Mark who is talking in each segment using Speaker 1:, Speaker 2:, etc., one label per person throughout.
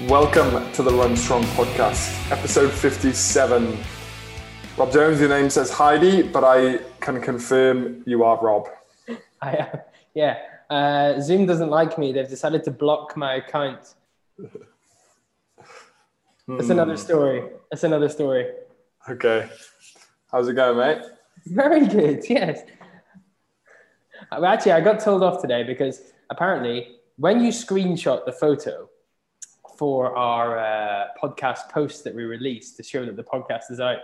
Speaker 1: Welcome to the Run Strong podcast, episode 57. Rob Jones, your name says Heidi, but I can confirm you are Rob.
Speaker 2: I am, yeah. Uh, Zoom doesn't like me. They've decided to block my account. That's another story. That's another story.
Speaker 1: Okay. How's it going, mate?
Speaker 2: Very good, yes. Actually, I got told off today because apparently, when you screenshot the photo for our uh, podcast post that we released to show that the podcast is out,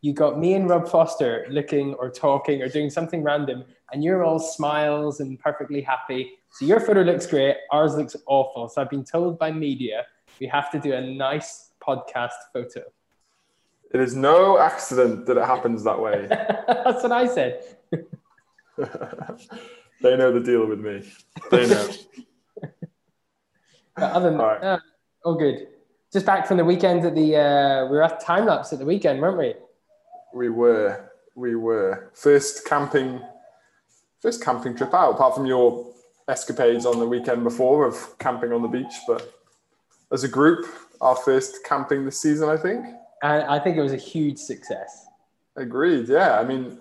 Speaker 2: you got me and Rob Foster looking or talking or doing something random, and you're all smiles and perfectly happy. So your photo looks great, ours looks awful. So I've been told by media we have to do a nice podcast photo.
Speaker 1: It is no accident that it happens that way.
Speaker 2: That's what I said.
Speaker 1: they know the deal with me. They know.
Speaker 2: But other than
Speaker 1: right.
Speaker 2: uh, all good. Just back from the weekend at the uh, we were at TimeLapse at the weekend, weren't we?
Speaker 1: We were, we were. First camping, first camping trip out, apart from your escapades on the weekend before of camping on the beach. But as a group, our first camping this season, I think.
Speaker 2: And I think it was a huge success.
Speaker 1: Agreed. Yeah. I mean,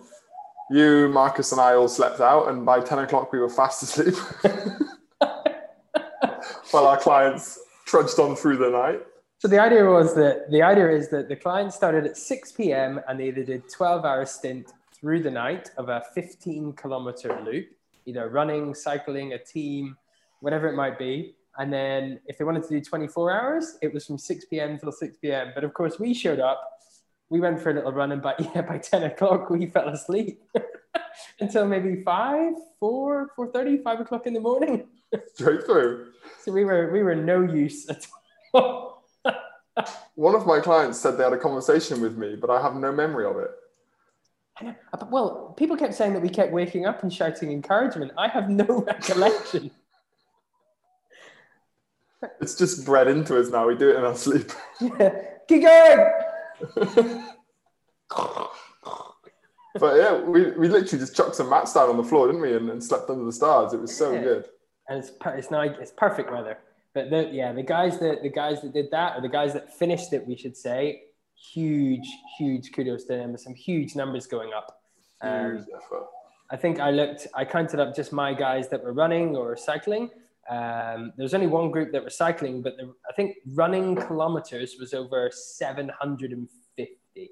Speaker 1: you, Marcus, and I all slept out, and by 10 o'clock, we were fast asleep while our clients trudged on through the night.
Speaker 2: So the idea was that the idea is that the client started at 6 p.m. and they either did 12 hour stint through the night of a 15 kilometer loop, either running, cycling, a team, whatever it might be. And then if they wanted to do 24 hours, it was from 6 p.m. till 6 p.m. But of course, we showed up, we went for a little run, and by yeah, by 10 o'clock we fell asleep until maybe 5, 4, 4:30, 5 o'clock in the morning.
Speaker 1: Straight through.
Speaker 2: So we were we were no use at all.
Speaker 1: One of my clients said they had a conversation with me, but I have no memory of it.
Speaker 2: Uh, Well, people kept saying that we kept waking up and shouting encouragement. I have no recollection.
Speaker 1: It's just bred into us now. We do it in our sleep. Yeah.
Speaker 2: Keep going.
Speaker 1: But yeah, we, we literally just chucked some mats down on the floor, didn't we? And, and slept under the stars. It was so
Speaker 2: Yeah.
Speaker 1: good.
Speaker 2: And it's per- it's nice. It's perfect weather. But the, yeah, the guys that the guys that did that, or the guys that finished it, we should say, huge, huge kudos to them. There's some huge numbers going up. Um. I think I looked, I counted up just my guys that were running or cycling. Um, there was only one group that were cycling, but the, I think running kilometers was over 750,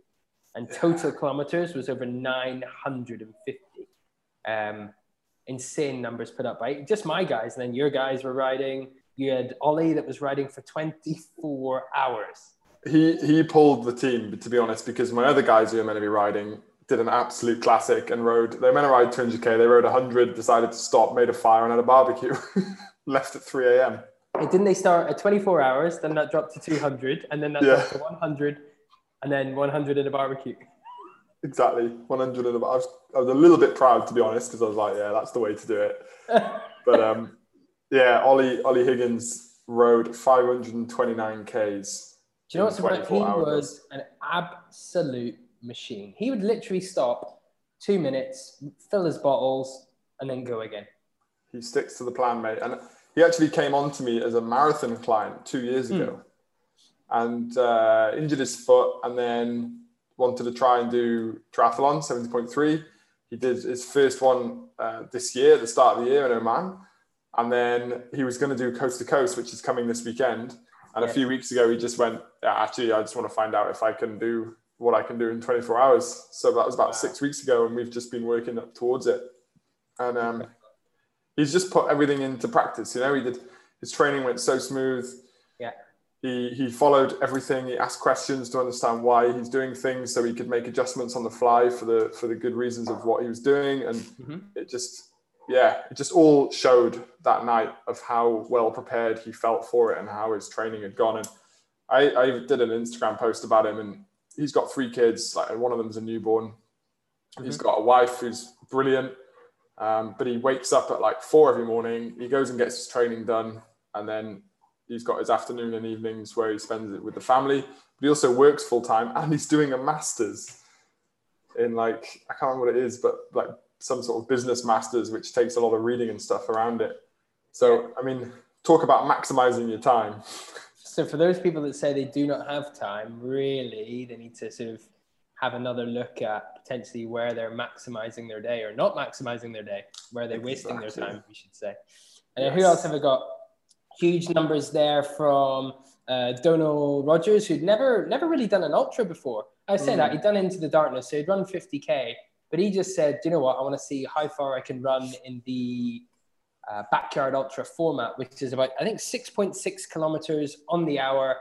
Speaker 2: and total kilometers was over 950. Um, insane numbers put up by just my guys, and then your guys were riding. You had Ollie that was riding for 24 hours.
Speaker 1: He he pulled the team, to be honest, because my other guys who were meant to be riding did an absolute classic and rode. They were meant to ride 200k. They rode 100, decided to stop, made a fire, and had a barbecue. Left at 3 a.m.
Speaker 2: And didn't they start at 24 hours? Then that dropped to 200, and then that
Speaker 1: Yeah.
Speaker 2: dropped to 100, and then 100 at a barbecue.
Speaker 1: Exactly, 100 and. I was, I was a little bit proud, to be honest, because I was like, yeah, that's the way to do it. But um, yeah, Ollie Ollie Higgins rode 529 k's.
Speaker 2: Do you know what's about? He
Speaker 1: 24 hours.
Speaker 2: was an absolute machine. He would literally stop two minutes, fill his bottles, and then go again.
Speaker 1: He sticks to the plan, mate. And he actually came on to me as a marathon client two years ago, and uh, injured his foot, and then wanted to try and do triathlon 70.3. He did his first one uh, this year, at the start of the year in Oman, and then he was going to do coast to coast, which is coming this weekend. And a few weeks ago, he just went, yeah, actually, I just want to find out if I can do what I can do in 24 hours. So that was about
Speaker 2: Wow.
Speaker 1: six weeks ago, and we've just been working up towards it. And um, he's just put everything into practice. You know, he did his training went so smooth. He he followed everything. He asked questions to understand why he's doing things, so he could make adjustments on the fly for the for the good reasons of what he was doing. And
Speaker 2: Mhm.
Speaker 1: it just yeah, it just all showed that night of how well prepared he felt for it and how his training had gone. And I, I did an Instagram post about him, and he's got three kids. Like one of them's a newborn. He's got a wife who's brilliant. Um, but he wakes up at like four every morning. He goes and gets his training done, and then he's got his afternoon and evenings where he spends it with the family. But he also works full time, and he's doing a master's in like I can't remember what it is, but like some sort of business masters, which takes a lot of reading and stuff around it. So I mean, talk about maximizing your time.
Speaker 2: So for those people that say they do not have time, really, they need to sort of have another look at potentially where they're maximizing their day or not maximizing their day, where they're wasting their time, we should say. And
Speaker 1: Yes.
Speaker 2: who else have we got? Huge numbers there from uh, Donal Rogers, who'd never never really done an ultra before. I say
Speaker 1: Mm.
Speaker 2: that he'd done into the darkness, so he'd run 50k, but he just said, "Do you know what? I want to see how far I can run in the uh, backyard ultra format, which is about I think 6.6 kilometers on the hour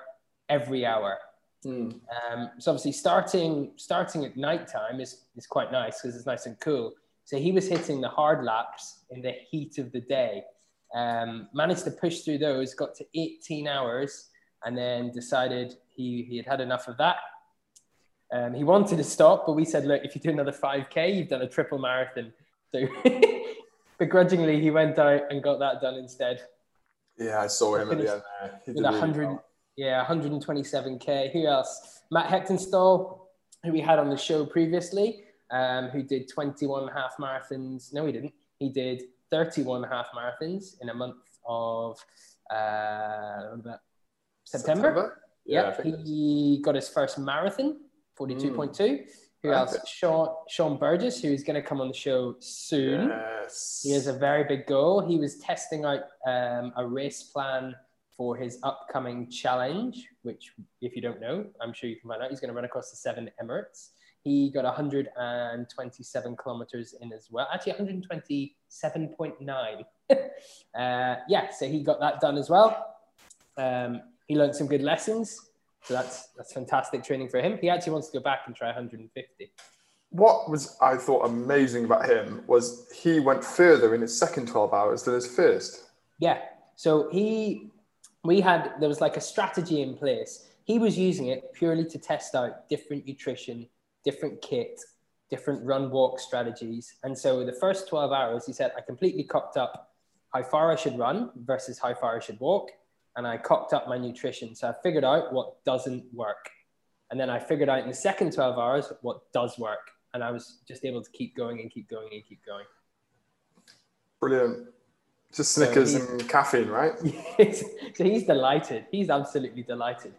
Speaker 2: every hour."
Speaker 1: Hmm.
Speaker 2: Um, so obviously starting starting at nighttime is, is quite nice because it's nice and cool. So he was hitting the hard laps in the heat of the day. Um, managed to push through those, got to 18 hours, and then decided he, he had had enough of that. Um, he wanted to stop, but we said, look, if you do another 5K, you've done a triple marathon. So begrudgingly, he went out and got that done instead.
Speaker 1: Yeah, I saw him at the end there. He
Speaker 2: with
Speaker 1: did really well.
Speaker 2: yeah 127k who else matt hectonstall who we had on the show previously um, who did 21 and a half marathons no he didn't he did 31 and a half marathons in a month of uh, about september,
Speaker 1: Yeah, think
Speaker 2: he got his first marathon 42.2 who else sean sean burgess who's going to come on the show soon
Speaker 1: Yes.
Speaker 2: he has a very big goal. He was testing out um, a race plan for his upcoming challenge, which, if you don't know, I'm sure you can find out. He's going to run across the seven Emirates. He got 127 kilometers in as well. Actually, 127.9. uh, yeah, so he got that done as well. Um, he learned some good lessons. So that's that's fantastic training for him. He actually wants to go back and try 150.
Speaker 1: What was I thought amazing about him was he went further in his second 12 hours than his first.
Speaker 2: Yeah. So he, we had, there was like a strategy in place. He was using it purely to test out different nutrition, different kit, different run walk strategies. And so the first 12 hours, he said, I completely cocked up how far I should run versus how far I should walk. And I cocked up my nutrition. So I figured out what doesn't work. And then I figured out in the second 12 hours what does work. And I was just able to keep going and keep going and keep going.
Speaker 1: Brilliant. Just Snickers
Speaker 2: he's-
Speaker 1: and caffeine, right?
Speaker 2: so he's delighted. He's absolutely delighted.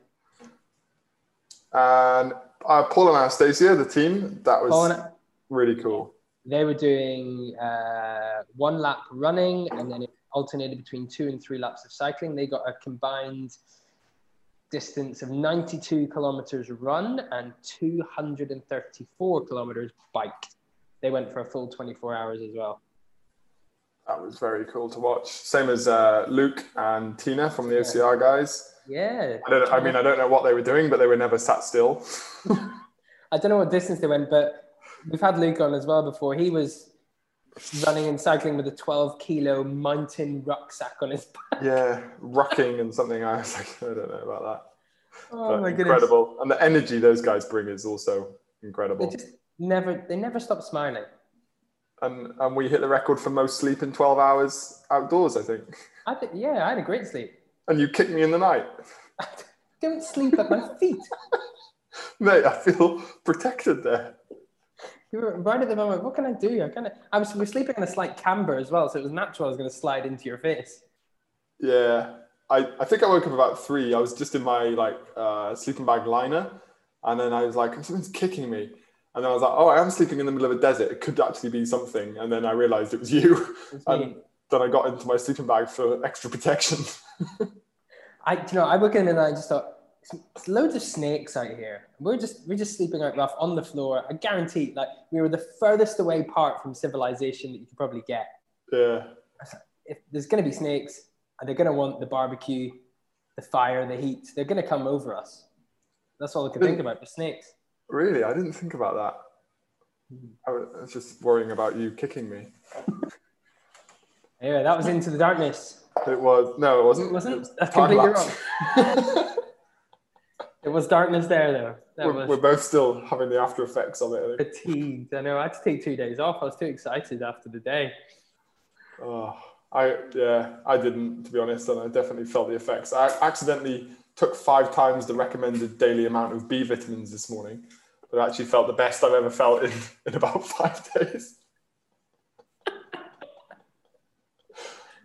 Speaker 1: And uh, Paul and Anastasia, the team, that was
Speaker 2: and-
Speaker 1: really cool.
Speaker 2: They were doing uh, one lap running and then it alternated between two and three laps of cycling. They got a combined distance of 92 kilometers run and 234 kilometers bike. They went for a full 24 hours as well.
Speaker 1: That was very cool to watch. Same as uh, Luke and Tina from the OCR guys.
Speaker 2: Yeah.
Speaker 1: I don't. I mean, I don't know what they were doing, but they were never sat still.
Speaker 2: I don't know what distance they went, but we've had Luke on as well before. He was running and cycling with a 12 kilo mountain rucksack on his back.
Speaker 1: yeah, rucking and something. I was like, I don't know about that.
Speaker 2: Oh
Speaker 1: But
Speaker 2: my goodness.
Speaker 1: incredible, and the energy those guys bring is also incredible.
Speaker 2: They just never, they never stop smiling.
Speaker 1: And and we hit the record for most sleep in 12 hours outdoors, I think.
Speaker 2: I think, yeah, I had a great sleep.
Speaker 1: And you kicked me in the night,
Speaker 2: Don't sleep at my feet.
Speaker 1: mate. I feel protected there.
Speaker 2: You were right at the moment. What can I do? I kind of, I was, we were sleeping in a slight camber as well, so it was natural. I was going to slide into your face.
Speaker 1: Yeah, I, I think I woke up about three. I was just in my like uh, sleeping bag liner, and then I was like, something's kicking me. And then I was like, oh, I am sleeping in the middle of a desert. It could actually be something. And then I realized it was you.
Speaker 2: It was me.
Speaker 1: And then I got into my sleeping bag for extra protection.
Speaker 2: I, you know, I woke in and I just thought, there's loads of snakes out here. We're just, we're just sleeping out rough on the floor. I guarantee, like, we were the furthest away part from civilization that you could probably get.
Speaker 1: yeah.
Speaker 2: If there's going to be snakes, and they're going to want the barbecue, the fire, the heat. They're going to come over us. That's all I can think about. The snakes.
Speaker 1: Really? I didn't think about that. Hmm. I was just worrying about you kicking me.
Speaker 2: Anyway, that was into the darkness.
Speaker 1: It was, no, it wasn't.
Speaker 2: Mm, it wasn't.
Speaker 1: It was
Speaker 2: That's completely
Speaker 1: lapse.
Speaker 2: wrong. It was darkness there, though. That
Speaker 1: We're,
Speaker 2: was
Speaker 1: we're both still having the after effects of it. I
Speaker 2: fatigued. I know. I had to take two days off. I was too excited after the day.
Speaker 1: Oh, I yeah, I didn't to be honest, and I definitely felt the effects. I accidentally took five times the recommended daily amount of B vitamins this morning, but I actually felt the best I've ever felt in, in about five days.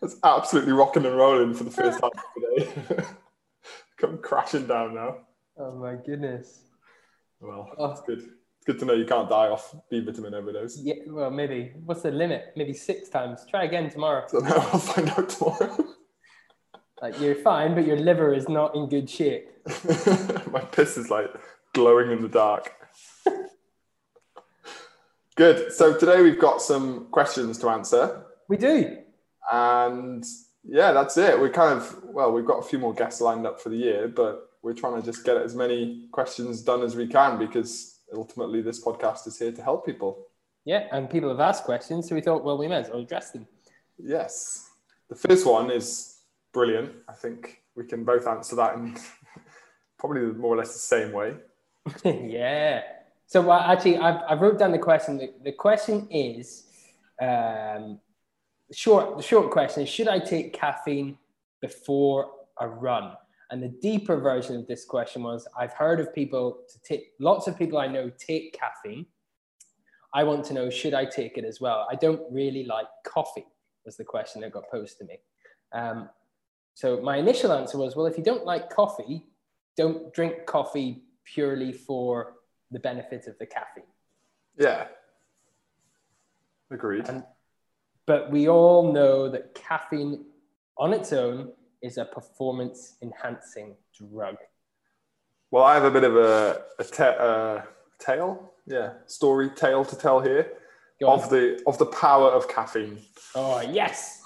Speaker 1: It's absolutely rocking and rolling for the first time today. come crashing down now.
Speaker 2: Oh my goodness.
Speaker 1: Well,
Speaker 2: Oh.
Speaker 1: that's good. It's good to know you can't die off B vitamin overdose.
Speaker 2: Yeah, well, maybe. What's the limit? Maybe six times. Try again tomorrow.
Speaker 1: So now I'll find out tomorrow.
Speaker 2: Like you're fine, but your liver is not in good shape.
Speaker 1: My piss is like glowing in the dark. Good. So today we've got some questions to answer.
Speaker 2: We do.
Speaker 1: And yeah, that's it. We kind of, well, we've got a few more guests lined up for the year, but we're trying to just get as many questions done as we can because ultimately this podcast is here to help people.
Speaker 2: Yeah, and people have asked questions, so we thought, well, we might as well address them.
Speaker 1: Yes. The first one is brilliant. I think we can both answer that in probably more or less the same way.
Speaker 2: yeah. So well, actually, I've, I wrote down the question. The, the question is, um, short. The short question is: Should I take caffeine before a run? And the deeper version of this question was: I've heard of people to take. Lots of people I know take caffeine. I want to know: Should I take it as well? I don't really like coffee. Was the question that got posed to me. Um, so my initial answer was: Well, if you don't like coffee, don't drink coffee purely for the benefit of the caffeine.
Speaker 1: Yeah. Agreed.
Speaker 2: And, but we all know that caffeine on its own is a performance enhancing drug.
Speaker 1: Well, I have a bit of a, a ta- uh, tale, yeah, story tale to tell here
Speaker 2: Go on.
Speaker 1: of the of the power of caffeine.
Speaker 2: oh, yes.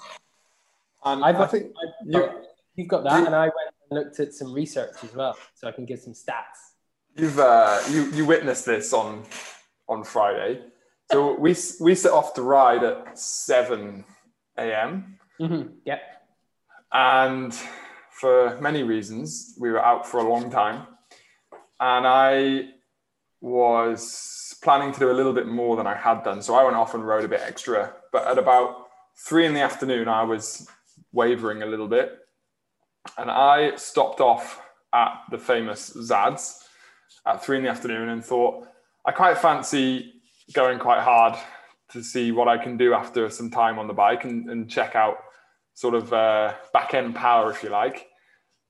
Speaker 1: And
Speaker 2: I've,
Speaker 1: I think
Speaker 2: I've
Speaker 1: you,
Speaker 2: you've got that, and I went and looked at some research as well, so I can give some stats.
Speaker 1: you've uh, you you witnessed this on on Friday. So we we set off to ride at seven a.m.
Speaker 2: hmm Yeah.
Speaker 1: and for many reasons we were out for a long time. And i was planning to do a little bit more than i had done. So i went off and rode a bit extra. But at about three in the afternoon i was wavering a little bit. And i stopped off at the famous zads at three in the afternoon and thought i quite fancy going quite hard to see what i can do after some time on the bike and, and check out sort of uh, back end power, if you like.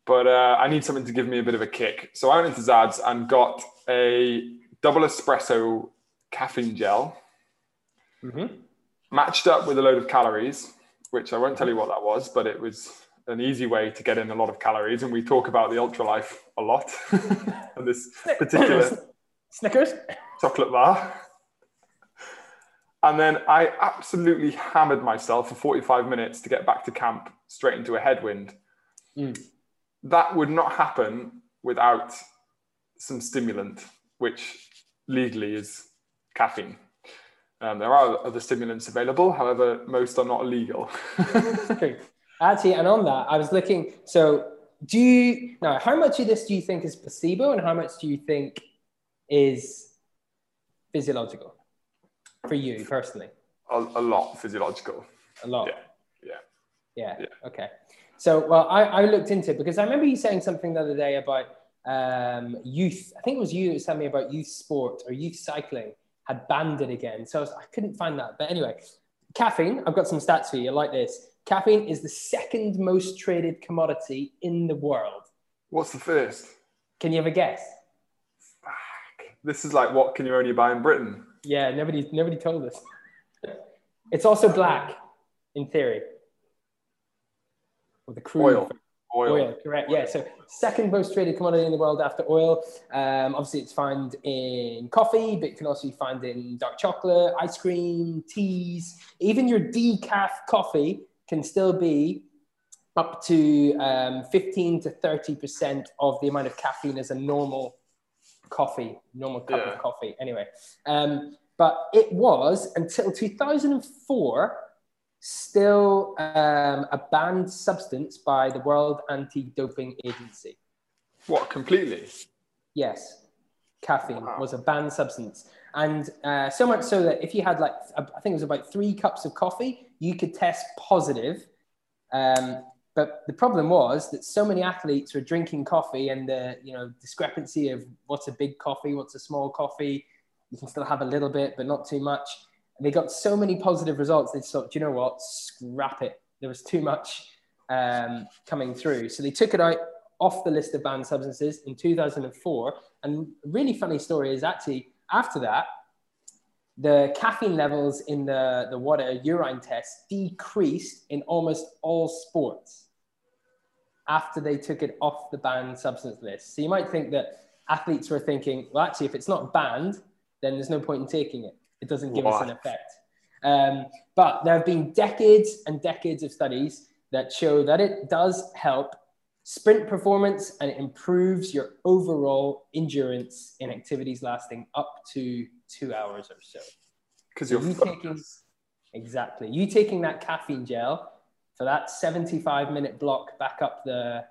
Speaker 1: But uh, I need something to give me a bit of a kick. So I went into Zad's and got a double espresso caffeine gel
Speaker 2: mm-hmm.
Speaker 1: matched up with a load of calories, which I won't tell you what that was, but it was an easy way to get in a lot of calories. And we talk about the Ultralife a lot and this particular
Speaker 2: Snickers.
Speaker 1: chocolate bar. And then I absolutely hammered myself for 45 minutes to get back to camp straight into a headwind.
Speaker 2: Mm.
Speaker 1: That would not happen without some stimulant, which legally is caffeine. Um, there are other stimulants available, however, most are not
Speaker 2: legal. Actually, and on that, I was looking. So, do you now? How much of this do you think is placebo, and how much do you think is physiological for you personally?
Speaker 1: a, a lot physiological.
Speaker 2: A lot.
Speaker 1: Yeah, yeah.
Speaker 2: Yeah.
Speaker 1: Yeah.
Speaker 2: Okay. So, well, I, I looked into it because I remember you saying something the other day about um, youth. I think it was you that telling me about youth sport or youth cycling had banned it again. So I, was, I couldn't find that. But anyway, caffeine. I've got some stats for you. I like this. Caffeine is the second most traded commodity in the world.
Speaker 1: What's the first?
Speaker 2: Can you have a guess?
Speaker 1: Fuck. This is like what can you only buy in Britain?
Speaker 2: Yeah, nobody nobody told us. It's also black, in theory. Or the crude
Speaker 1: Oil. Oil.
Speaker 2: Oil, correct. Yeah. So second most traded commodity in the world after oil. Um, obviously, it's found in coffee, but it can also be found in dark chocolate, ice cream, teas. Even your decaf coffee can still be up to um, 15 to 30 percent of the amount of caffeine as a normal coffee, normal cup
Speaker 1: Yeah.
Speaker 2: of coffee. Anyway, um, but it was until 2004 still um, a banned substance by the World Anti-Doping Agency.
Speaker 1: What completely?
Speaker 2: Yes, caffeine
Speaker 1: Wow.
Speaker 2: was a banned substance, and uh, so much so that if you had like I think it was about three cups of coffee, you could test positive. Um, but the problem was that so many athletes were drinking coffee, and the you know discrepancy of what's a big coffee, what's a small coffee. You can still have a little bit, but not too much. And they got so many positive results. They thought, "Do you know what? Scrap it. There was too much um, coming through. So they took it out off the list of banned substances in 2004. And really funny story is actually after that, the caffeine levels in the, the water urine test decreased in almost all sports after they took it off the banned substance list. So you might think that athletes were thinking, well, actually, if it's not banned, then there's no point in taking it. It doesn't give what? us an effect. Um, but there have been decades and decades of studies that show that it does help sprint performance and it improves your overall endurance in activities lasting up to two hours or so.
Speaker 1: Because you're
Speaker 2: you taking exactly you taking that caffeine gel for that 75 minute block back up the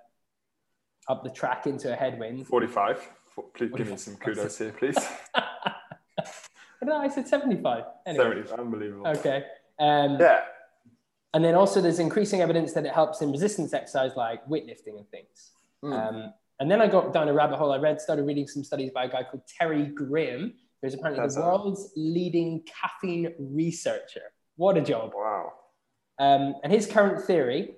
Speaker 2: up the track into a headwind.
Speaker 1: 45. Please give me some kudos here, please.
Speaker 2: no, I said 75. Anyway.
Speaker 1: 75, unbelievable.
Speaker 2: Okay. Um,
Speaker 1: yeah.
Speaker 2: And then also there's increasing evidence that it helps in resistance exercise like weightlifting and things. Mm. Um, and then I got down a rabbit hole. I read, started reading some studies by a guy called Terry Graham, who's apparently That's the world's leading caffeine researcher. What a job.
Speaker 1: Wow.
Speaker 2: Um, and his current theory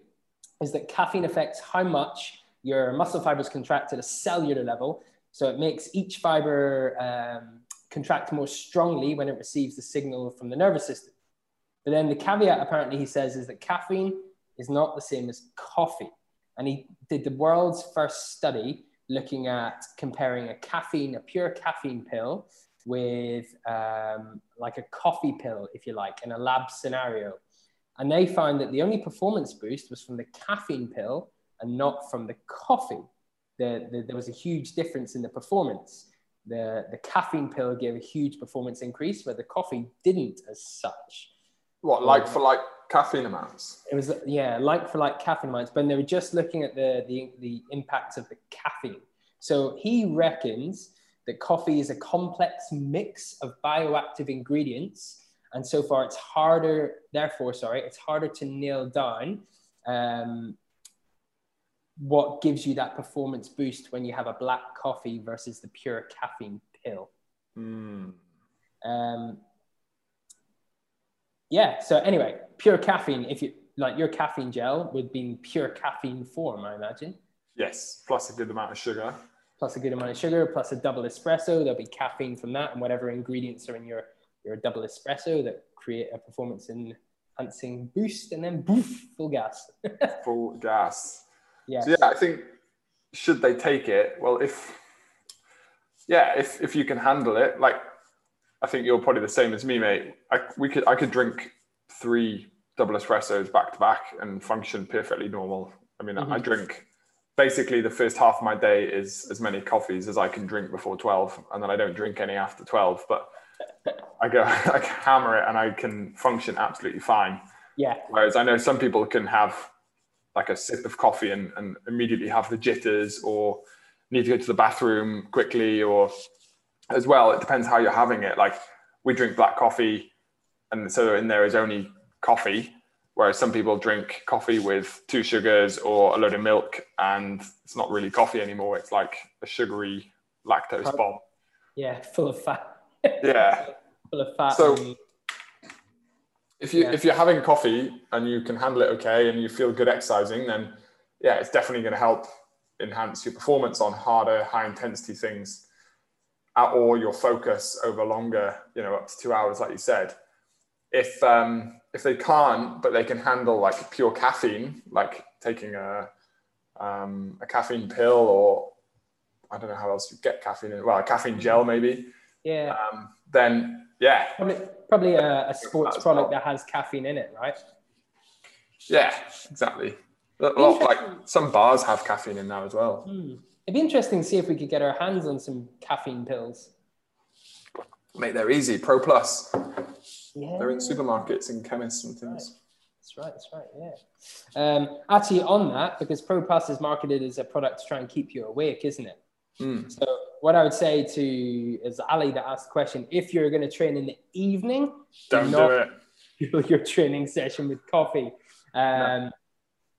Speaker 2: is that caffeine affects how much your muscle fibers contract at a cellular level. So it makes each fiber um, contract more strongly when it receives the signal from the nervous system. But then the caveat, apparently, he says, is that caffeine is not the same as coffee. And he did the world's first study looking at comparing a caffeine, a pure caffeine pill, with um, like a coffee pill, if you like, in a lab scenario. And they found that the only performance boost was from the caffeine pill and not from the coffee. The, the, there was a huge difference in the performance. The, the caffeine pill gave a huge performance increase, where the coffee didn't as such.
Speaker 1: What, like for like caffeine amounts?
Speaker 2: It was, yeah, like for like caffeine amounts, but they were just looking at the, the, the impacts of the caffeine. So he reckons that coffee is a complex mix of bioactive ingredients. And so far, it's harder, therefore, sorry, it's harder to nail down um, what gives you that performance boost when you have a black coffee versus the pure caffeine pill.
Speaker 1: Mm.
Speaker 2: Um, yeah. So anyway, pure caffeine. If you like your caffeine gel would be in pure caffeine form, I imagine.
Speaker 1: Yes, plus a good amount of sugar.
Speaker 2: Plus a good amount of sugar, plus a double espresso. There'll be caffeine from that, and whatever ingredients are in your your double espresso that create a performance enhancing boost, and then boof, full gas.
Speaker 1: full gas. Yeah. So yeah, I think should they take it? Well, if yeah, if if you can handle it, like I think you're probably the same as me, mate. I we could I could drink three double espressos back to back and function perfectly normal. I mean, mm-hmm. I drink basically the first half of my day is as many coffees as I can drink before 12 and then I don't drink any after 12 but I go I can hammer it and I can function absolutely fine.
Speaker 2: Yeah.
Speaker 1: Whereas I know some people can have like a sip of coffee and, and immediately have the jitters or need to go to the bathroom quickly or as well it depends how you're having it. Like we drink black coffee and so in there is only coffee whereas some people drink coffee with two sugars or a load of milk and it's not really coffee anymore. It's like a sugary lactose bomb.
Speaker 2: Yeah full of fat.
Speaker 1: Yeah.
Speaker 2: Full of fat
Speaker 1: so and if you yeah. if you're having coffee and you can handle it okay and you feel good exercising, then yeah, it's definitely going to help enhance your performance on harder, high intensity things, or your focus over longer, you know, up to two hours, like you said. If um, if they can't, but they can handle like pure caffeine, like taking a um, a caffeine pill or I don't know how else you get caffeine in, well, a caffeine gel maybe.
Speaker 2: Yeah.
Speaker 1: Um, then yeah.
Speaker 2: Probably, probably a, a sports product well. that has caffeine in it, right?
Speaker 1: Yeah, exactly. A lot, like some bars have caffeine in now as well.
Speaker 2: Hmm. It'd be interesting to see if we could get our hands on some caffeine pills.
Speaker 1: Mate, they're easy. Pro Plus. Yeah. They're in supermarkets and chemists and things.
Speaker 2: That's right. That's right. Yeah. Um, actually, on that, because Pro Plus is marketed as a product to try and keep you awake, isn't it?
Speaker 1: Mm.
Speaker 2: So what I would say to is Ali that asked the question: If you're going to train in the evening,
Speaker 1: don't do, do
Speaker 2: it. Your training session with coffee, um, no.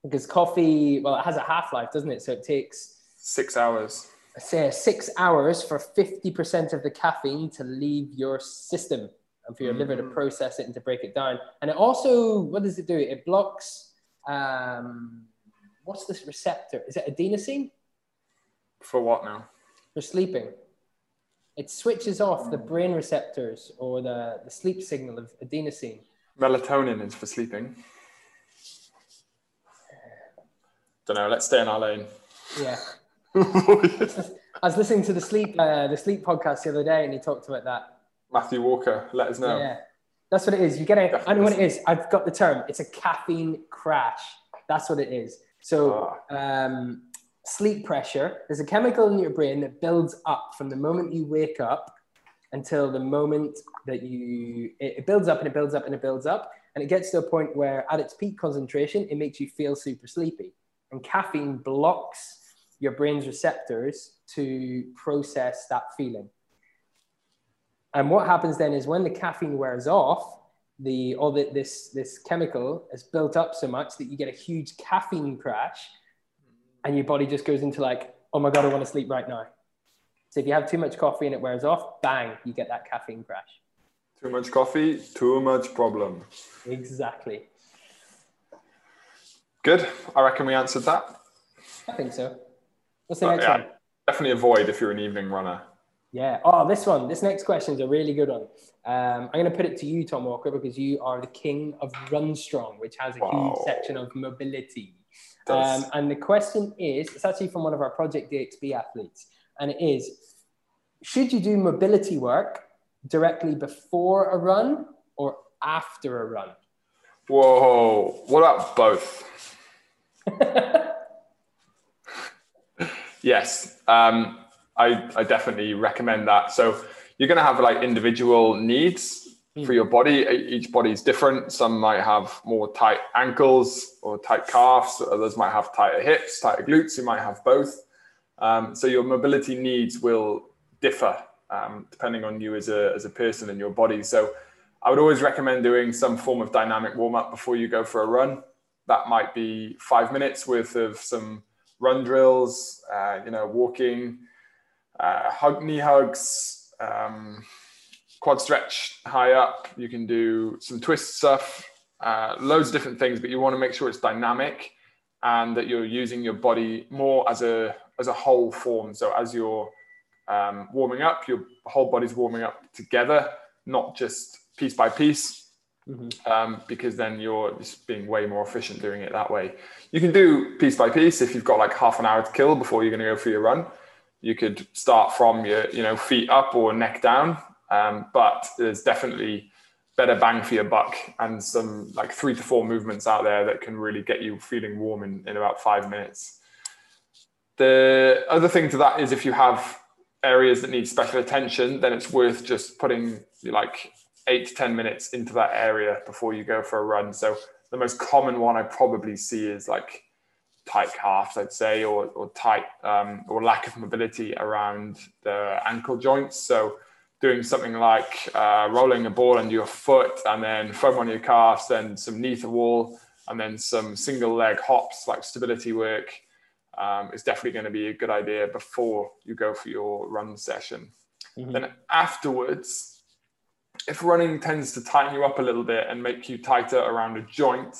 Speaker 2: because coffee, well, it has a half life, doesn't it? So it takes
Speaker 1: six hours.
Speaker 2: Say six hours for fifty percent of the caffeine to leave your system and for your mm. liver to mm. process it and to break it down. And it also, what does it do? It blocks. Um, what's this receptor? Is it adenosine?
Speaker 1: For what now?
Speaker 2: For sleeping. It switches off the brain receptors or the, the sleep signal of adenosine.
Speaker 1: Melatonin is for sleeping. Don't know. Let's stay in our lane.
Speaker 2: Yeah. I was listening to the sleep uh, the sleep podcast the other day, and he talked about that.
Speaker 1: Matthew Walker, let us know.
Speaker 2: Yeah, that's what it is. You get it. I know what it is. I've got the term. It's a caffeine crash. That's what it is. So,
Speaker 1: Ah.
Speaker 2: um, sleep pressure. There's a chemical in your brain that builds up from the moment you wake up until the moment that you. It, it builds up and it builds up and it builds up, and it gets to a point where, at its peak concentration, it makes you feel super sleepy. And caffeine blocks your brain's receptors to process that feeling. And what happens then is when the caffeine wears off, the all the, this this chemical is built up so much that you get a huge caffeine crash, and your body just goes into like, oh my god, I want to sleep right now. So if you have too much coffee and it wears off, bang, you get that caffeine crash.
Speaker 1: Too much coffee, too much problem.
Speaker 2: Exactly.
Speaker 1: Good. I reckon we answered that.
Speaker 2: I think so. What's the
Speaker 1: But
Speaker 2: next
Speaker 1: yeah,
Speaker 2: one?
Speaker 1: definitely avoid if you're an evening runner.
Speaker 2: Yeah. Oh, this one. This next question is a really good one. Um, I'm going to put it to you, Tom Walker, because you are the king of Run Strong, which has a
Speaker 1: Wow.
Speaker 2: huge section of mobility. Um, and the question is it's actually from one of our Project DXB athletes. And it is Should you do mobility work directly before a run or after a run?
Speaker 1: Whoa. What about both? Yes, um, I, I definitely recommend that. So you're going to have like individual needs for your body. Each body is different. Some might have more tight ankles or tight calves. Others might have tighter hips, tighter glutes. You might have both. Um, so your mobility needs will differ um, depending on you as a, as a person and your body. So I would always recommend doing some form of dynamic warm up before you go for a run. That might be five minutes worth of some run drills, uh, you know, walking, uh, hug knee hugs, um, quad stretch high up. You can do some twist stuff, uh, loads of different things, but you want to make sure it's dynamic and that you're using your body more as a as a whole form. So as you're um, warming up, your whole body's warming up together, not just piece by piece um, because then you're just being way more efficient doing it that way. You can do piece by piece if you've got like half an hour to kill before you're going to go for your run. You could start from your you know feet up or neck down, um, but there's definitely better bang for your buck and some like three to four movements out there that can really get you feeling warm in, in about five minutes. The other thing to that is if you have areas that need special attention, then it's worth just putting like eight to 10 minutes into that area before you go for a run. So the most common one I probably see is like tight calves, I'd say, or, or tight um, or lack of mobility around the ankle joints. So doing something like uh, rolling a ball under your foot and then foam on your calves, then some knee to wall, and then some single leg hops like stability work um, is definitely going to be a good idea before you go for your run session. Then afterwards, if running tends to tighten you up a little bit and make you tighter around a joint,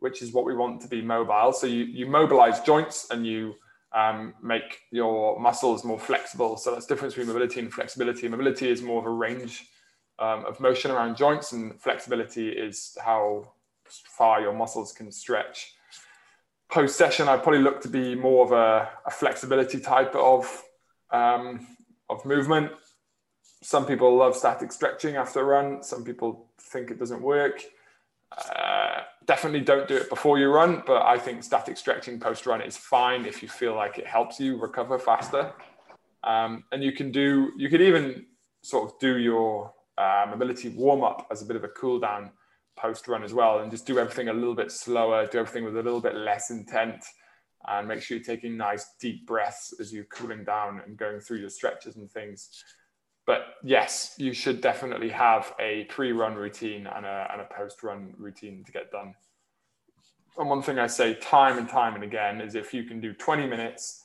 Speaker 1: which is what we want to be mobile. So you, you mobilize joints and you um, make your muscles more flexible. So that's difference between mobility and flexibility. Mobility is more of a range um, of motion around joints, and flexibility is how far your muscles can stretch. Post session, I'd probably look to be more of a, a flexibility type of um, of movement. Some people love static stretching after a run. Some people think it doesn't work. Uh, definitely don't do it before you run, but I think static stretching post run is fine if you feel like it helps you recover faster. Um, and you can do, you could even sort of do your uh, mobility warm up as a bit of a cool down post run as well, and just do everything a little bit slower, do everything with a little bit less intent, and make sure you're taking nice deep breaths as you're cooling down and going through your stretches and things. But yes, you should definitely have a pre-run routine and a, and a post-run routine to get done. And one thing I say time and time and again is if you can do 20 minutes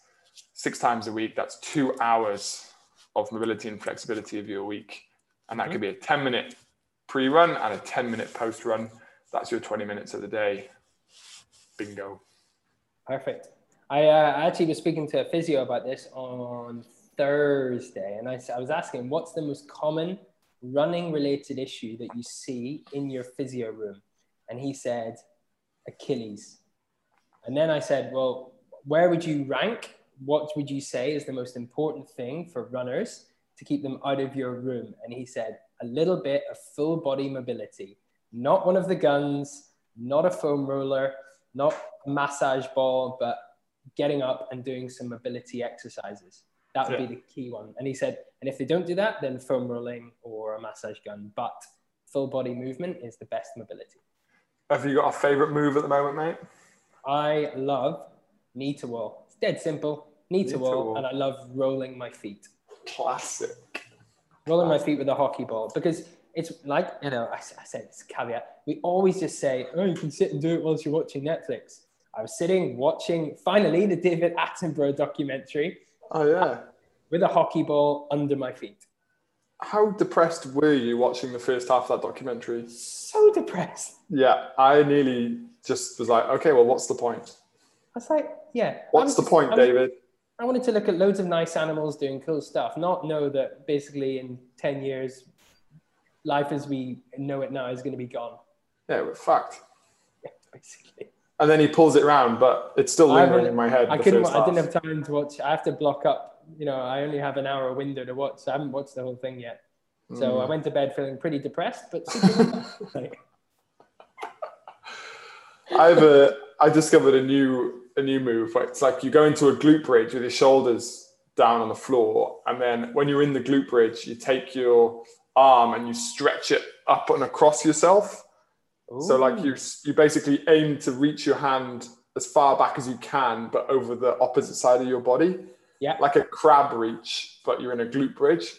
Speaker 1: six times a week, that's two hours of mobility and flexibility of your week. And that could be a 10 minute pre run and a 10 minute post run. That's your 20 minutes of the day. Bingo.
Speaker 2: Perfect. I uh, actually was speaking to a physio about this on Thursday, and I, I was asking, what's the most common running related issue that you see in your physio room? And he said, Achilles. And then I said, well, where would you rank? What would you say is the most important thing for runners to keep them out of your room? And he said, a little bit of full body mobility, not one of the guns, not a foam roller, not a massage ball, but getting up and doing some mobility exercises. That would yeah. be the key one. And he said, and if they don't do that, then foam rolling or a massage gun. But full body movement is the best mobility.
Speaker 1: Have you got a favorite move at the moment, mate?
Speaker 2: I love knee to wall. It's dead simple. Knee, knee to, wall, to wall, and I love rolling my feet.
Speaker 1: Classic.
Speaker 2: Rolling my feet with a hockey ball because it's like you know I, I said this caveat. We always just say, "Oh, you can sit and do it whilst you're watching Netflix." I was sitting watching finally the David Attenborough documentary.
Speaker 1: Oh yeah.
Speaker 2: With a hockey ball under my feet.
Speaker 1: How depressed were you watching the first half of that documentary?
Speaker 2: So depressed.
Speaker 1: Yeah, I nearly just was like, okay, well, what's the point?
Speaker 2: I was like, yeah.
Speaker 1: What's the point, David?
Speaker 2: I wanted to look at loads of nice animals doing cool stuff, not know that basically in 10 years, life as we know it now is going to be gone.
Speaker 1: Yeah, fact.
Speaker 2: Yeah, basically.
Speaker 1: And then he pulls it around, but it's still lingering in my head.
Speaker 2: I couldn't. I didn't have time to watch. I have to block up. You know, I only have an hour window to watch. So I haven't watched the whole thing yet. So mm. I went to bed feeling pretty depressed, but.
Speaker 1: I've uh, I discovered a new a new move. It's like you go into a glute bridge with your shoulders down on the floor, and then when you're in the glute bridge, you take your arm and you stretch it up and across yourself. Ooh. So like you you basically aim to reach your hand as far back as you can, but over the opposite side of your body.
Speaker 2: Yeah.
Speaker 1: Like a crab reach, but you're in a glute bridge.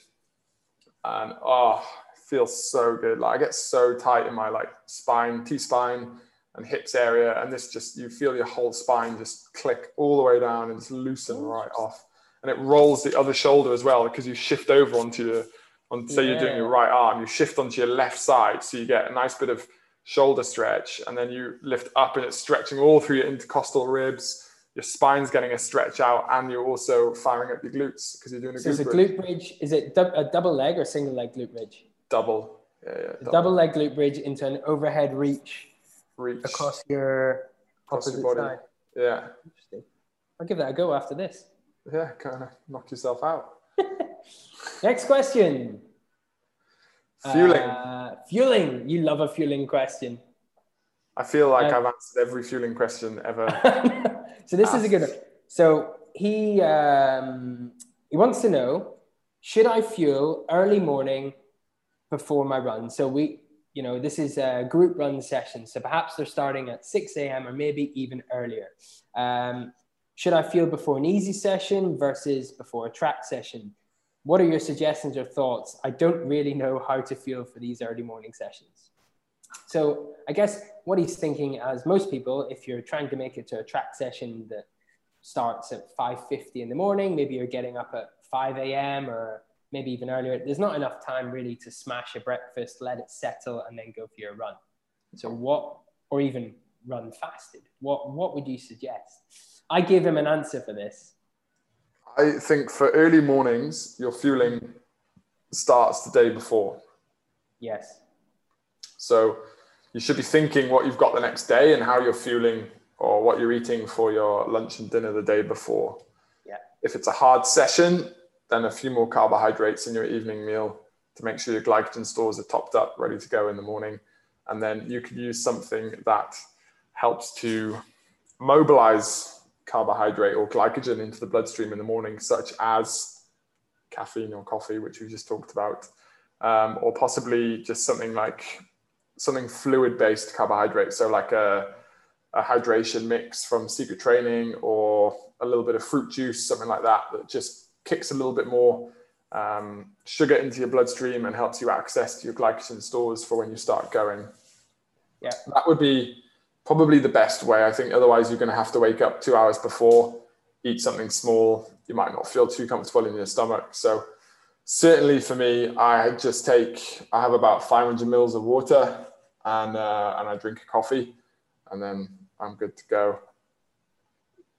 Speaker 1: And oh, feels so good. Like I get so tight in my like spine, T spine and hips area. And this just you feel your whole spine just click all the way down and just loosen right off. And it rolls the other shoulder as well because you shift over onto your on say yeah. you're doing your right arm, you shift onto your left side. So you get a nice bit of shoulder stretch, and then you lift up and it's stretching all through your intercostal ribs. Your spine's getting a stretch out, and you're also firing up your glutes because you're doing a
Speaker 2: so
Speaker 1: glute,
Speaker 2: a glute bridge. Is it a double leg or single leg glute bridge?
Speaker 1: Double. Yeah, yeah.
Speaker 2: Double. double leg glute bridge into an overhead reach,
Speaker 1: reach
Speaker 2: across your across opposite your
Speaker 1: side. Yeah.
Speaker 2: Interesting. I'll give that a go after this.
Speaker 1: Yeah, kind of knock yourself out.
Speaker 2: Next question.
Speaker 1: Fueling.
Speaker 2: Uh, fueling. You love a fueling question.
Speaker 1: I feel like uh, I've answered every fueling question ever.
Speaker 2: so this asked. is a good one. So he um, he wants to know: Should I fuel early morning before my run? So we, you know, this is a group run session. So perhaps they're starting at six a.m. or maybe even earlier. Um, should I fuel before an easy session versus before a track session? What are your suggestions or thoughts? I don't really know how to feel for these early morning sessions. So I guess what he's thinking, as most people, if you're trying to make it to a track session that starts at 5.50 in the morning, maybe you're getting up at 5 a.m. or maybe even earlier, there's not enough time really to smash a breakfast, let it settle, and then go for your run. So what, or even run fasted, what, what would you suggest? I gave him an answer for this.
Speaker 1: I think for early mornings, your fueling starts the day before.
Speaker 2: Yes.
Speaker 1: So you should be thinking what you've got the next day and how you're fueling or what you're eating for your lunch and dinner the day before.
Speaker 2: Yeah.
Speaker 1: If it's a hard session, then a few more carbohydrates in your evening meal to make sure your glycogen stores are topped up, ready to go in the morning. And then you could use something that helps to mobilize carbohydrate or glycogen into the bloodstream in the morning, such as caffeine or coffee, which we just talked about, um, or possibly just something like something fluid based carbohydrate. So, like a, a hydration mix from Secret Training or a little bit of fruit juice, something like that, that just kicks a little bit more um, sugar into your bloodstream and helps you access your glycogen stores for when you start going.
Speaker 2: Yeah,
Speaker 1: that would be probably the best way. I think otherwise you're going to have to wake up two hours before, eat something small. You might not feel too comfortable in your stomach. So certainly for me, I just take, I have about 500 mils of water and, uh, and I drink a coffee and then I'm good to go.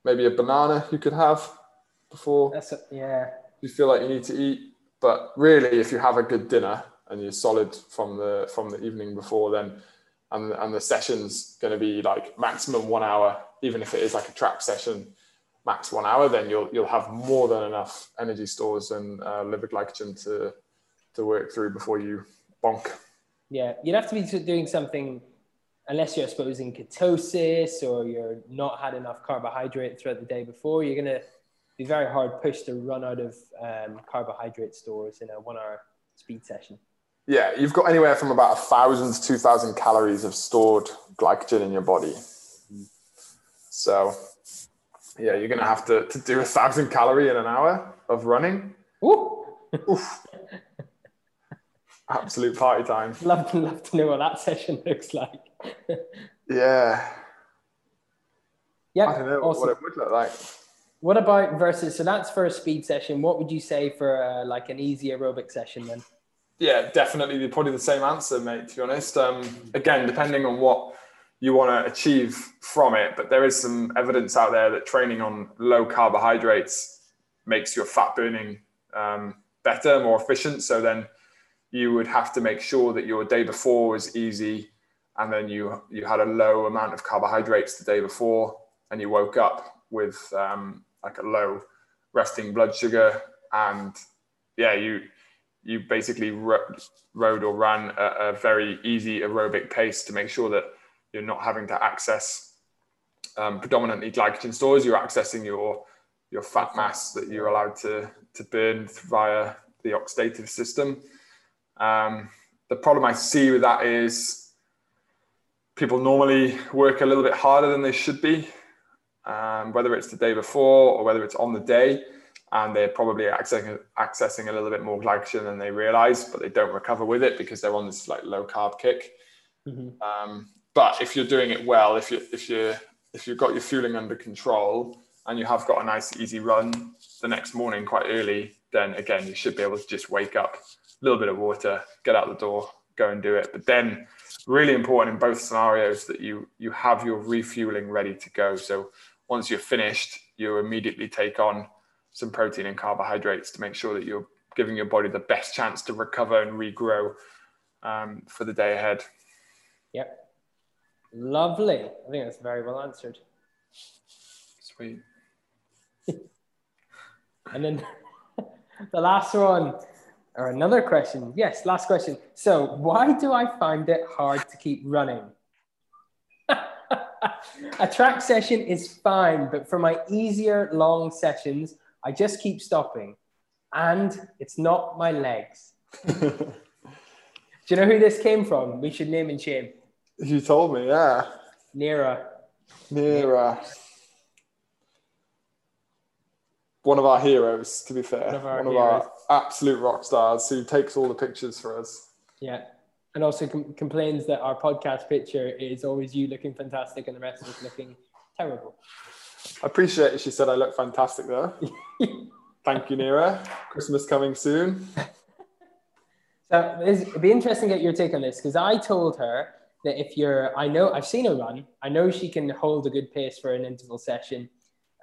Speaker 1: maybe a banana you could have before
Speaker 2: That's a, yeah.
Speaker 1: you feel like you need to eat. But really, if you have a good dinner and you're solid from the from the evening before, then and and the session's going to be like maximum one hour, even if it is like a track session, max one hour, then you'll you'll have more than enough energy stores and uh, liver glycogen to to work through before you bonk.
Speaker 2: Yeah, you'd have to be doing something, unless you're, exposing ketosis or you're not had enough carbohydrate throughout the day before. You're gonna be very hard pushed to run out of um, carbohydrate stores in a one-hour speed session.
Speaker 1: Yeah, you've got anywhere from about a thousand to two thousand calories of stored glycogen in your body. So, yeah, you're gonna have to, to do a thousand calorie in an hour of running.
Speaker 2: Ooh,
Speaker 1: Oof. Absolute party time.
Speaker 2: love to love to know what that session looks like.
Speaker 1: Yeah,
Speaker 2: yeah,
Speaker 1: I don't know
Speaker 2: awesome.
Speaker 1: what it would look like.
Speaker 2: What about versus? So that's for a speed session. What would you say for uh, like an easy aerobic session then?
Speaker 1: Yeah, definitely. Probably the same answer, mate. To be honest, um, again, depending on what you want to achieve from it, but there is some evidence out there that training on low carbohydrates makes your fat burning um, better, more efficient. So then you would have to make sure that your day before was easy, and then you you had a low amount of carbohydrates the day before, and you woke up with um, like a low resting blood sugar, and yeah, you you basically ro- rode or ran a, a very easy aerobic pace to make sure that you're not having to access um, predominantly glycogen stores. You're accessing your your fat mass that you're allowed to to burn via the oxidative system. Um, the problem I see with that is people normally work a little bit harder than they should be, um, whether it's the day before or whether it's on the day, and they're probably accessing accessing a little bit more glycogen than they realize, but they don't recover with it because they're on this like low carb kick.
Speaker 2: Mhm.
Speaker 1: Um, but if you're doing it well, if you if you if you've got your fueling under control and you have got a nice easy run the next morning quite early, then again you should be able to just wake up, a little bit of water, get out the door, go and do it. But then really important in both scenarios that you you have your refueling ready to go. So once you're finished, you immediately take on some protein and carbohydrates to make sure that you're giving your body the best chance to recover and regrow um, for the day ahead.
Speaker 2: Yep. Lovely. I think that's very well answered.
Speaker 1: Sweet.
Speaker 2: And then the last one, or another question. Yes, last question. So, why do I find it hard to keep running? A track session is fine, but for my easier long sessions, I just keep stopping. And it's not my legs. Do you know who this came from? We should name and shame.
Speaker 1: You told me, yeah.
Speaker 2: Nira.
Speaker 1: Nira. One of our heroes, to be fair.
Speaker 2: One of our
Speaker 1: One of our absolute rock stars who takes all the pictures for us.
Speaker 2: Yeah. And also com- complains that our podcast picture is always you looking fantastic and the rest of us looking terrible.
Speaker 1: I appreciate it. She said I look fantastic though. Thank you, Nira. Christmas coming soon.
Speaker 2: So it'd be interesting to get your take on this because I told her that if you're, I know I've seen her run. I know she can hold a good pace for an interval session.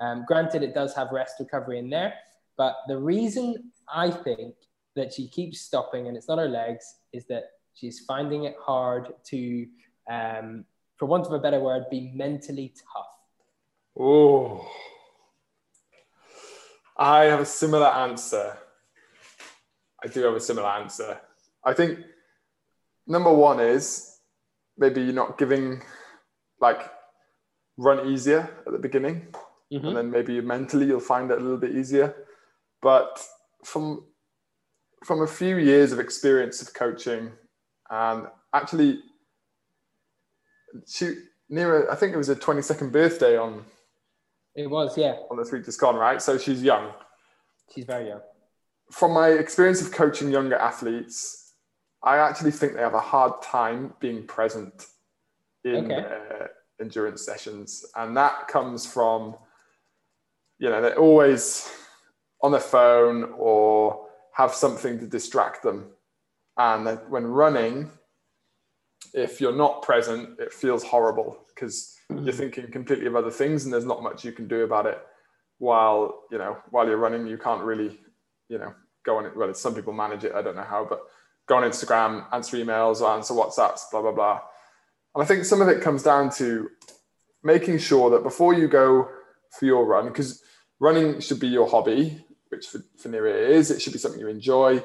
Speaker 2: Um, granted, it does have rest recovery in there, but the reason I think that she keeps stopping and it's not her legs is that she's finding it hard to, um, for want of a better word, be mentally tough.
Speaker 1: Oh. I have a similar answer. I do have a similar answer. I think number one is maybe you're not giving like run easier at the beginning,
Speaker 2: Mhm.
Speaker 1: and then maybe mentally you'll find it a little bit easier. But from from a few years of experience of coaching, and actually, she Nira, I think it was her 22nd birthday on
Speaker 2: It was, yeah.
Speaker 1: on this week just gone, right? So she's young.
Speaker 2: She's very young.
Speaker 1: From my experience of coaching younger athletes, I actually think they have a hard time being present in
Speaker 2: Okay.
Speaker 1: their endurance sessions. And that comes from, you know, they're always on their phone or have something to distract them. And when running, if you're not present, it feels horrible because mm-hmm. you're thinking completely of other things and there's not much you can do about it while you know while you're running you can't really you know go on it. Well some people manage it i don't know how but go on instagram answer emails or answer whatsapps blah blah blah. And i think some of it comes down to making sure that before you go for your run because running should be your hobby which for, for Nira is. It should be something you enjoy.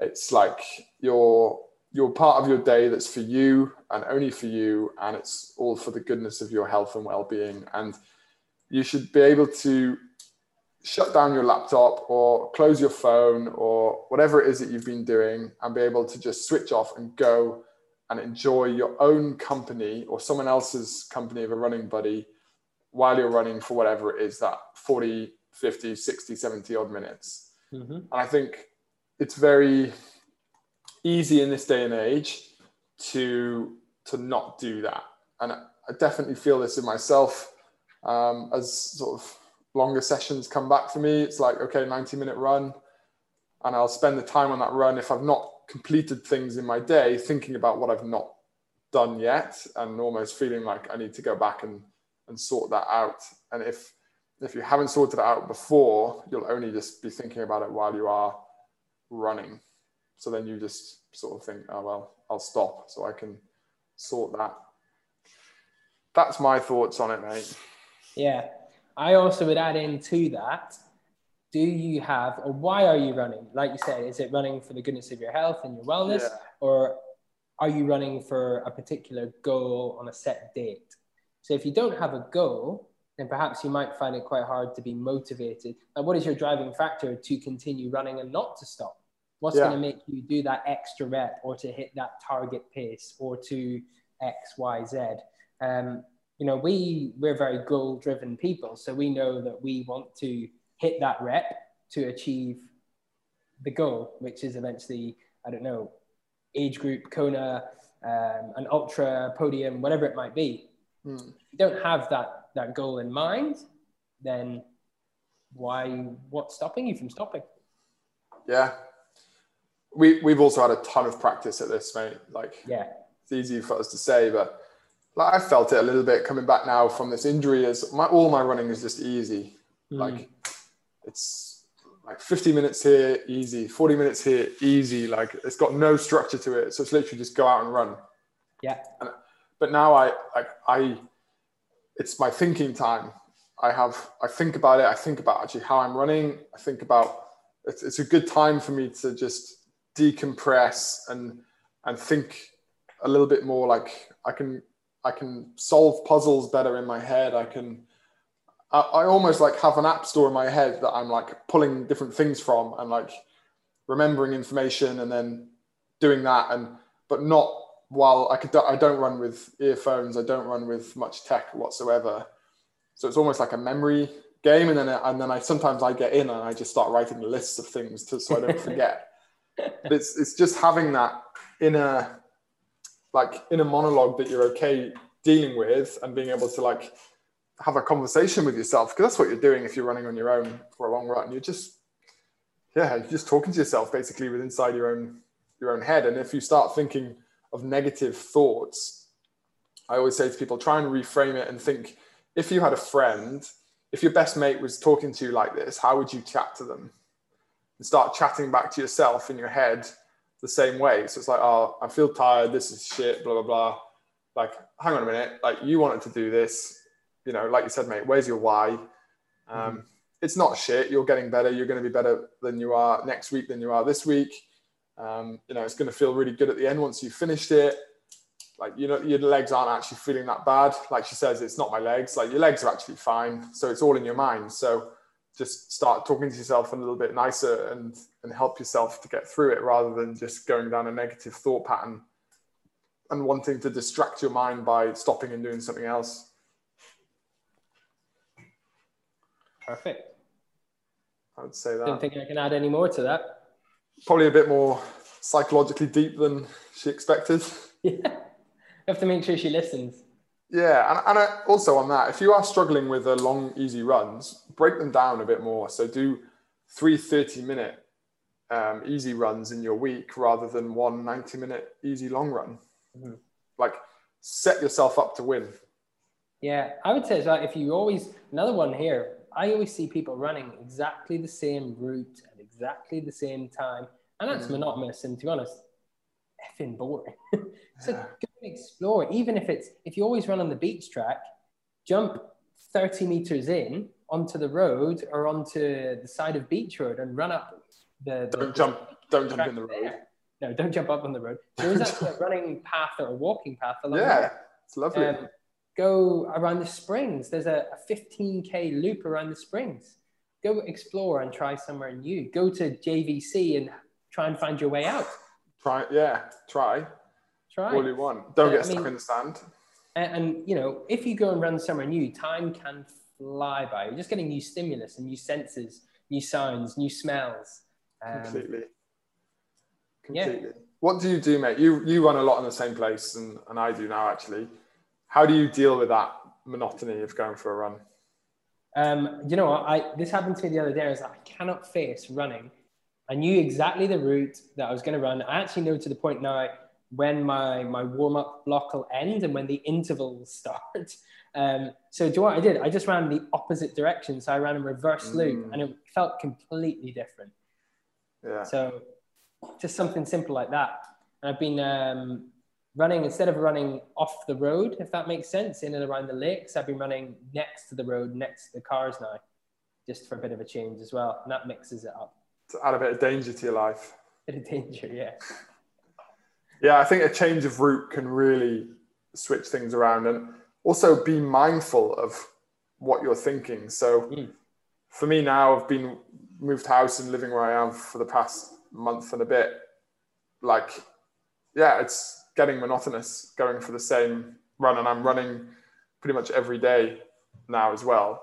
Speaker 1: It's like your your part of your day that's for you and only for you and it's all for the goodness of your health and well-being and you should be able to shut down your laptop or close your phone or whatever it is that you've been doing and be able to just switch off and go and enjoy your own company or someone else's company of a running buddy while you're running for whatever it is that 40 50 60 70 odd minutes mm-hmm. and i think it's very easy in this day and age to to not do that. And i definitely feel this in myself um, as sort of longer sessions come back for me. It's like okay 90 minute run and i'll spend the time on that run if i've not completed things in my day thinking about what i've not done yet and almost feeling like i need to go back and and sort that out. And if if you haven't sorted it out before you'll only just be thinking about it while you are running so then you just sort of think, oh, well, I'll stop so I can sort that. That's my thoughts on it, mate.
Speaker 2: Yeah. I also would add in to that do you have, or why are you running? Like you said, is it running for the goodness of your health and your wellness, yeah. or are you running for a particular goal on a set date? So if you don't have a goal, then perhaps you might find it quite hard to be motivated. And what is your driving factor to continue running and not to stop? What's yeah. going to make you do that extra rep or to hit that target pace or to X, Y, Z? Um, you know, we we're very goal driven people, so we know that we want to hit that rep to achieve the goal, which is eventually, I don't know, age group, Kona, um, an ultra podium, whatever it might be. Hmm. If you don't have that that goal in mind, then why? What's stopping you from stopping?
Speaker 1: Yeah, we we've also had a ton of practice at this, mate. Like,
Speaker 2: yeah,
Speaker 1: it's easy for us to say, but like I felt it a little bit coming back now from this injury. Is my all my running is just easy. Mm. Like, it's like 50 minutes here, easy. 40 minutes here, easy. Like, it's got no structure to it, so it's literally just go out and run.
Speaker 2: Yeah.
Speaker 1: And, but now I like I, it's my thinking time. I have I think about it. I think about actually how I'm running. I think about it's, it's a good time for me to just decompress and and think a little bit more like I can I can solve puzzles better in my head. I can I, I almost like have an app store in my head that I'm like pulling different things from and like remembering information and then doing that and but not while I could I don't run with earphones. I don't run with much tech whatsoever. So it's almost like a memory game and then and then I sometimes I get in and I just start writing lists of things to, so I don't forget it's it's just having that inner like inner monologue that you're okay dealing with and being able to like have a conversation with yourself because that's what you're doing if you're running on your own for a long run. You're just yeah you're just talking to yourself basically with inside your own your own head. And if you start thinking of negative thoughts i always say to people try and reframe it and think if you had a friend if your best mate was talking to you like this how would you chat to them and start chatting back to yourself in your head the same way. So it's like, oh, I feel tired. This is shit. Blah blah blah. Like, hang on a minute. Like, you wanted to do this. You know, like you said, mate. Where's your why? Um, mm-hmm. It's not shit. You're getting better. You're going to be better than you are next week than you are this week. Um, you know, it's going to feel really good at the end once you've finished it. Like, you know, your legs aren't actually feeling that bad. Like she says, it's not my legs. Like, your legs are actually fine. So it's all in your mind. So just start talking to yourself a little bit nicer and and help yourself to get through it rather than just going down a negative thought pattern and wanting to distract your mind by stopping and doing something else.
Speaker 2: Perfect.
Speaker 1: I would say that. I
Speaker 2: don't think i can add any more to that.
Speaker 1: Probably a bit more psychologically deep than she expected.
Speaker 2: Yeah. You have to make sure she listens.
Speaker 1: Yeah, and, and also on that, if you are struggling with the long, easy runs, break them down a bit more. So do three 30 minute um, easy runs in your week rather than one 90 minute easy long run.
Speaker 2: Mm-hmm.
Speaker 1: like set yourself up to win.
Speaker 2: Yeah, I would say well, if you always, another one here, I always see people running exactly the same route at exactly the same time. And that's mm. monotonous and to be honest, effing boring. so yeah. go and explore. Even if it's, if you always run on the beach track, jump 30 meters in onto the road or onto the side of beach road and run up the.
Speaker 1: the don't jump, don't jump in the road.
Speaker 2: There. No, don't jump up on the road. There is actually a running path or a walking path
Speaker 1: along Yeah, there. it's lovely. Um,
Speaker 2: go around the springs. There's a, a 15k loop around the springs. Go explore and try somewhere new. Go to JVC and try and find your way out.
Speaker 1: Try, yeah, try.
Speaker 2: Try.
Speaker 1: All you want. Don't get I stuck mean, in the sand.
Speaker 2: And, and, you know, if you go and run somewhere new, time can fly by. You're just getting new stimulus and new senses, new sounds, new smells.
Speaker 1: Um, Completely. Completely. Yeah. What do you do, mate? You you run a lot in the same place, and, and I do now actually. How do you deal with that monotony of going for a run?
Speaker 2: Um, you know what? I this happened to me the other day. I was like, I cannot face running. I knew exactly the route that I was going to run. I actually know to the point now when my my warm up block will end and when the intervals start. Um, so do you know what I did? I just ran the opposite direction. So I ran a reverse mm. loop, and it felt completely different.
Speaker 1: Yeah.
Speaker 2: So just something simple like that. And I've been um, running instead of running off the road, if that makes sense, in and around the lakes. I've been running next to the road, next to the cars now, just for a bit of a change as well. And that mixes it up.
Speaker 1: To add a bit of danger to your life.
Speaker 2: A bit of danger, yeah.
Speaker 1: Yeah, I think a change of route can really switch things around and also be mindful of what you're thinking. So mm. for me now, I've been moved house and living where I am for the past month and a bit. Like, yeah, it's getting monotonous going for the same run and I'm running pretty much every day now as well.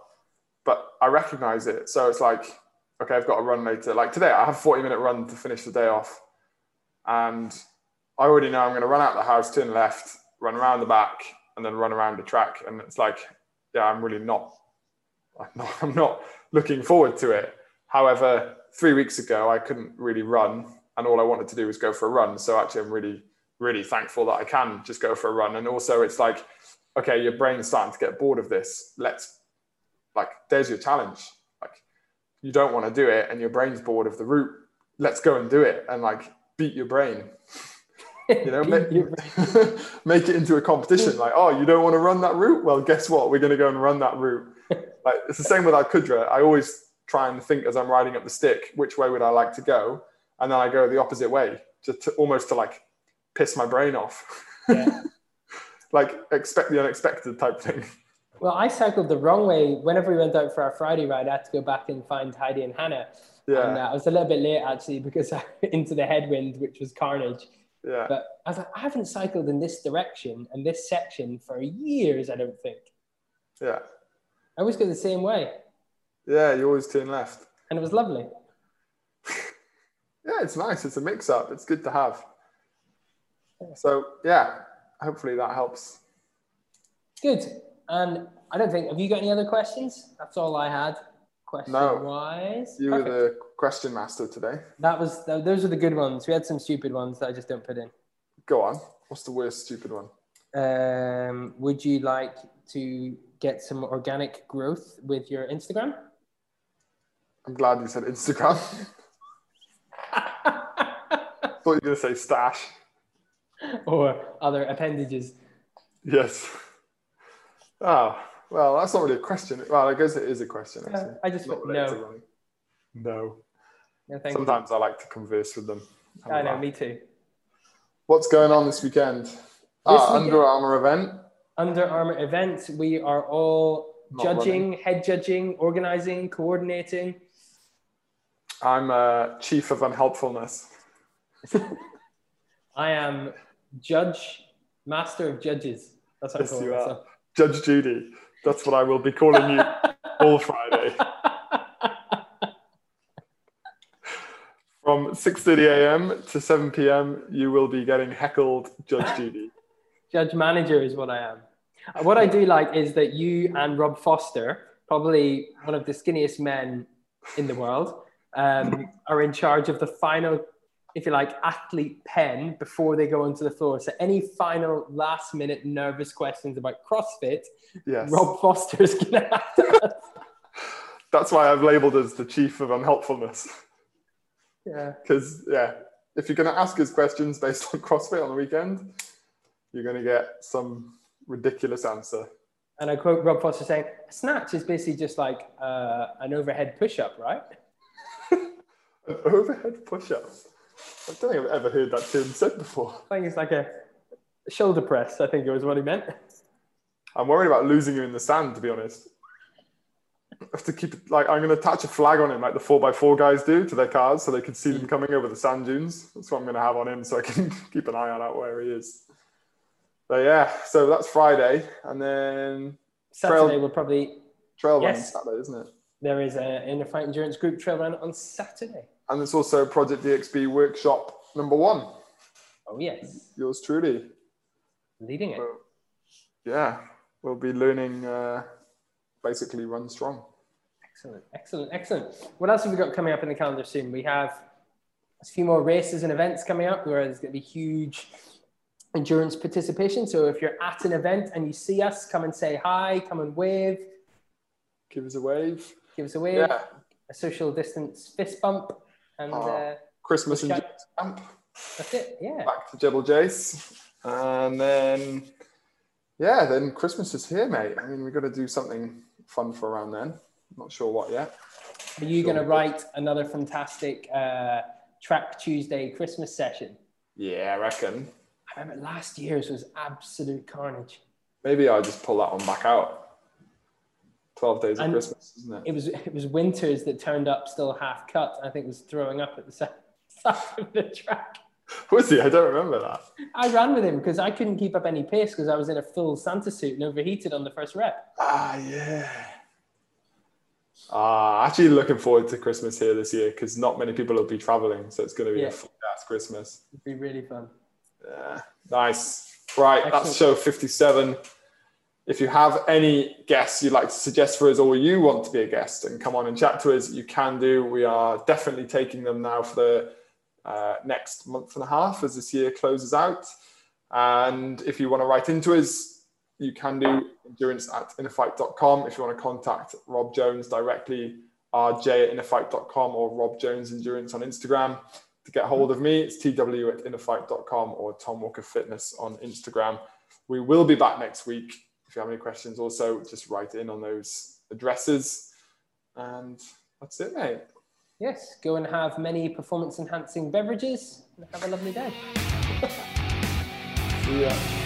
Speaker 1: But I recognize it. So it's like, okay, I've got to run later. Like today, I have a 40 minute run to finish the day off. And I already know I'm going to run out the house, turn left, run around the back, and then run around the track. And it's like, yeah, I'm really not, I'm not, I'm not looking forward to it. However, three weeks ago, I couldn't really run. And all I wanted to do was go for a run. So actually, I'm really really thankful that I can just go for a run. And also, it's like, okay, your brain's starting to get bored of this. Let's, like, there's your challenge. Like, you don't want to do it, and your brain's bored of the route. Let's go and do it, and like, beat your brain. you know, make, make it into a competition. Like, oh, you don't want to run that route? Well, guess what? We're going to go and run that route. Like, it's the same with Al Qudra I always try and think as I'm riding up the stick, which way would I like to go? And then I go the opposite way, just to, almost to like piss my brain off. Yeah. like expect the unexpected type thing.
Speaker 2: Well, I cycled the wrong way. Whenever we went out for our Friday ride, I had to go back and find Heidi and Hannah. Yeah. And uh, I was a little bit late actually because I, into the headwind, which was carnage.
Speaker 1: Yeah.
Speaker 2: But I was like, I haven't cycled in this direction and this section for years, I don't think.
Speaker 1: Yeah.
Speaker 2: I always go the same way.
Speaker 1: Yeah, you always turn left.
Speaker 2: And it was lovely.
Speaker 1: yeah, it's nice. It's a mix up. It's good to have. So yeah, hopefully that helps.
Speaker 2: Good. And I don't think have you got any other questions? That's all I had. Question no. wise.
Speaker 1: You Perfect. were the question master today.
Speaker 2: That was those are the good ones. We had some stupid ones that I just don't put in.
Speaker 1: Go on. What's the worst stupid one?
Speaker 2: Um, would you like to get some organic growth with your Instagram?
Speaker 1: I'm glad you said Instagram. thought you were going to say stash.
Speaker 2: or other appendages.
Speaker 1: Yes. Oh, well, that's not really a question. Well, I guess it is a question.
Speaker 2: Actually. I just not no.
Speaker 1: No. No Sometimes you. I like to converse with them.
Speaker 2: I know, me too.
Speaker 1: What's going on this weekend? This ah, weekend, Under Armour event.
Speaker 2: Under Armour event. We are all not judging, running. head judging, organizing, coordinating.
Speaker 1: I'm a chief of unhelpfulness.
Speaker 2: I am Judge, Master of Judges. That's what yes, I call you myself. Are.
Speaker 1: Judge Judy. That's what I will be calling you all Friday. From 6:30 a.m. to 7 p.m., you will be getting heckled, Judge Judy.
Speaker 2: Judge Manager is what I am. What I do like is that you and Rob Foster, probably one of the skinniest men in the world, um, are in charge of the final if you like, athlete pen before they go onto the floor. So any final last minute nervous questions about CrossFit,
Speaker 1: Yes.
Speaker 2: Rob Foster's gonna have to.
Speaker 1: That's why I've labeled as the chief of unhelpfulness.
Speaker 2: Yeah.
Speaker 1: Because, yeah, if you're going to ask us questions based on CrossFit on the weekend, you're going to get some ridiculous answer.
Speaker 2: And I quote Rob Foster saying, snatch is basically just like uh, an overhead push-up, right?"
Speaker 1: An overhead push up. I don't think I've ever heard that term said before.
Speaker 2: I think it's like a shoulder press. I think it was what he meant.
Speaker 1: I'm worried about losing you in the sand, to be honest. Have to keep it, like, I'm going to attach a flag on him, like the 4x4 guys do to their cars, so they can see them coming over the sand dunes. That's what I'm going to have on him, so I can keep an eye on out where he is. But yeah, so that's Friday. And then
Speaker 2: Saturday
Speaker 1: Trail-
Speaker 2: will probably
Speaker 1: trail run
Speaker 2: Yes.
Speaker 1: Saturday, isn't it?
Speaker 2: there is a InnerFight endurance group trail run on Saturday.
Speaker 1: And it's also Project DXB workshop number one.
Speaker 2: Oh yes,
Speaker 1: Yours truly.
Speaker 2: leading it.
Speaker 1: Well, yeah, we'll be learning uh, basically run strong.
Speaker 2: Excellent, excellent, excellent. What else have we got coming up in the calendar soon? We have a few more races and events coming up where there's going to be huge endurance participation. So if you're at an event and you see us, come and say hi, come and wave,
Speaker 1: Give us a wave.
Speaker 2: give us a wave,
Speaker 1: Yeah,
Speaker 2: a social distance fist bump, and
Speaker 1: Oh.
Speaker 2: uh,
Speaker 1: Christmas and camp.
Speaker 2: that's it. Yeah.
Speaker 1: Back to Jebel Jais. And then, yeah, then Christmas is here, mate. I mean, we've got to do something fun for around then. Not sure what yet.
Speaker 2: Are you
Speaker 1: Sure.
Speaker 2: going to write another fantastic uh, Track Tuesday Christmas session?
Speaker 1: Yeah, I reckon.
Speaker 2: I remember last year's was absolute carnage.
Speaker 1: Maybe I'll just pull that one back out. 12 days of
Speaker 2: And-
Speaker 1: Christmas, isn't it?
Speaker 2: It was it was Winters that turned up still half cut. I think was throwing up at the side side of the track.
Speaker 1: Was he? I don't remember that.
Speaker 2: I ran with him because I couldn't keep up any pace because I was in a full Santa suit and overheated on the first rep.
Speaker 1: Ah, yeah. Ah, actually looking forward to Christmas here this year because not many people will be traveling, so it's going to be
Speaker 2: Yeah.
Speaker 1: a full ass Christmas.
Speaker 2: It'd be really fun.
Speaker 1: Yeah, nice. Right, that's show 57. If you have any guests you'd like to suggest for us or you want to be a guest and come on and chat to us, you can do. We are definitely taking them now for the uh, next month and a half as this year closes out. And if you want to write into us, you can do endurance at innerfight.com. If you want to contact Rob Jones directly, rj at innerfight.com or Rob Jones Endurance on Instagram. To get hold of me, it's tw at innerfight.com or Tom Walker Fitness on Instagram. We will be back next week. If you have any questions, also just write in on those addresses. And that's it, mate.
Speaker 2: Yes, go and have many performance enhancing beverages and have a lovely day.
Speaker 1: See ya.